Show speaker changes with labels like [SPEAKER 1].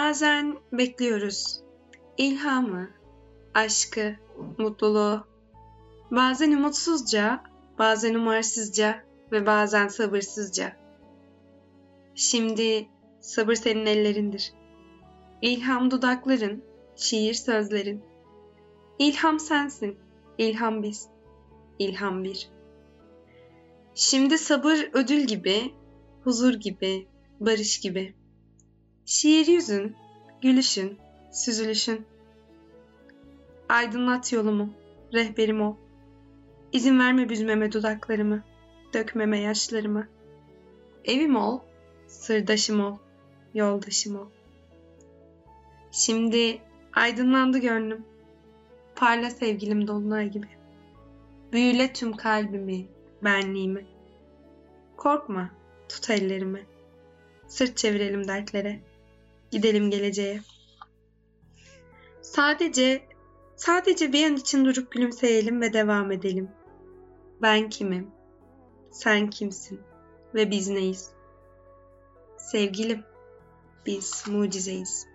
[SPEAKER 1] Bazen bekliyoruz ilhamı, aşkı, mutluluğu. Bazen umutsuzca, bazen umarsızca ve bazen sabırsızca. Şimdi sabır senin ellerindir. İlham dudakların, şiir sözlerin. İlham sensin, ilham biz, ilham bir. Şimdi sabır ödül gibi, huzur gibi, barış gibi. Şiir yüzün, gülüşün, süzülüşün. Aydınlat yolumu, rehberim ol. İzin verme büzmeme dudaklarımı, dökmeme yaşlarımı. Evim ol, sırdaşım ol, yoldaşım ol. Şimdi aydınlandı gönlüm, parla sevgilim dolunay gibi. Büyüle tüm kalbimi, benliğimi. Korkma, tut ellerimi. Sırt çevirelim dertlere. Gidelim geleceğe. Sadece, sadece bir an için durup gülümseyelim ve devam edelim. Ben kimim? Sen kimsin? Ve biz neyiz? Sevgilim, biz mucizeyiz.